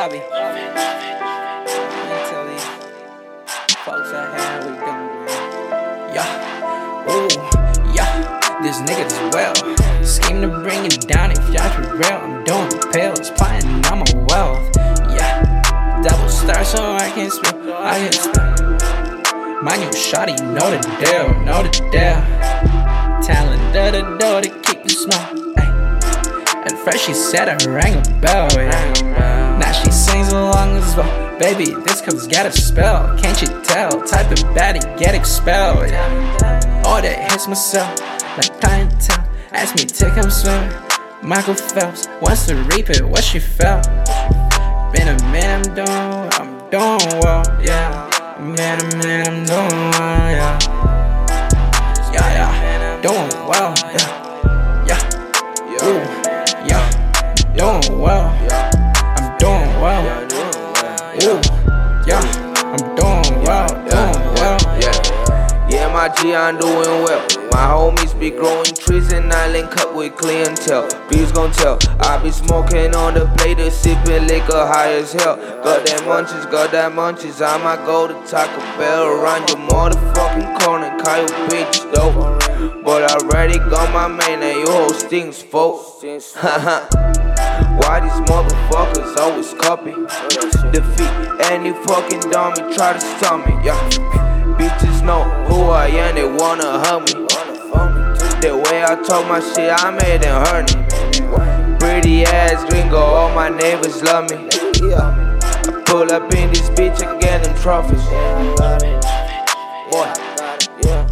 Bobby. Tell these folks I had we doing, Yeah, ooh, yeah. This nigga as well. Scheme to bring it down if y'all for real. I'm doing the pills, plotting on my wealth. Yeah, double star so I can spill. I can spill. My new shotty, know the deal, know the deal. Talent, da da da to keep you small. At first she said I rang a bell, yeah. Now she sings along as well. Baby, this cup's got a spell. Can't you tell? Type of baddie get expelled. All that hits myself, like clientele. Ask me to come swim. Michael Phelps wants to reap it, what she felt. Been a oh, man, I'm doing, I'm doing well, yeah. Man, a man, I'm doing well, yeah. Yeah, yeah, doing well, yeah. Yeah, ooh yeah, doing well. Yeah, I'm doing well, doing well. Yeah, yeah, my G, I'm doing well. My homies be growing trees and I link up with clientele. Bees gon' tell. I be smoking on the plate, sipping liquor high as hell. Got that munchies, got that munchies. I might go to Taco Bell around your motherfucking corner, call your bitch though. But I already got my main and you whole stinks, folks. Why these motherfuckers always copy? Defeat any fucking dummy try to stop me, yeah. Bitches know who I am, they wanna hurt me. The way I talk my shit, I made them hurt me. Pretty ass gringo, all my neighbors love me. I pull up in this bitch and get them trophies. Boy, yeah,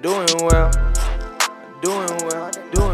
doing well, doing well, doing well.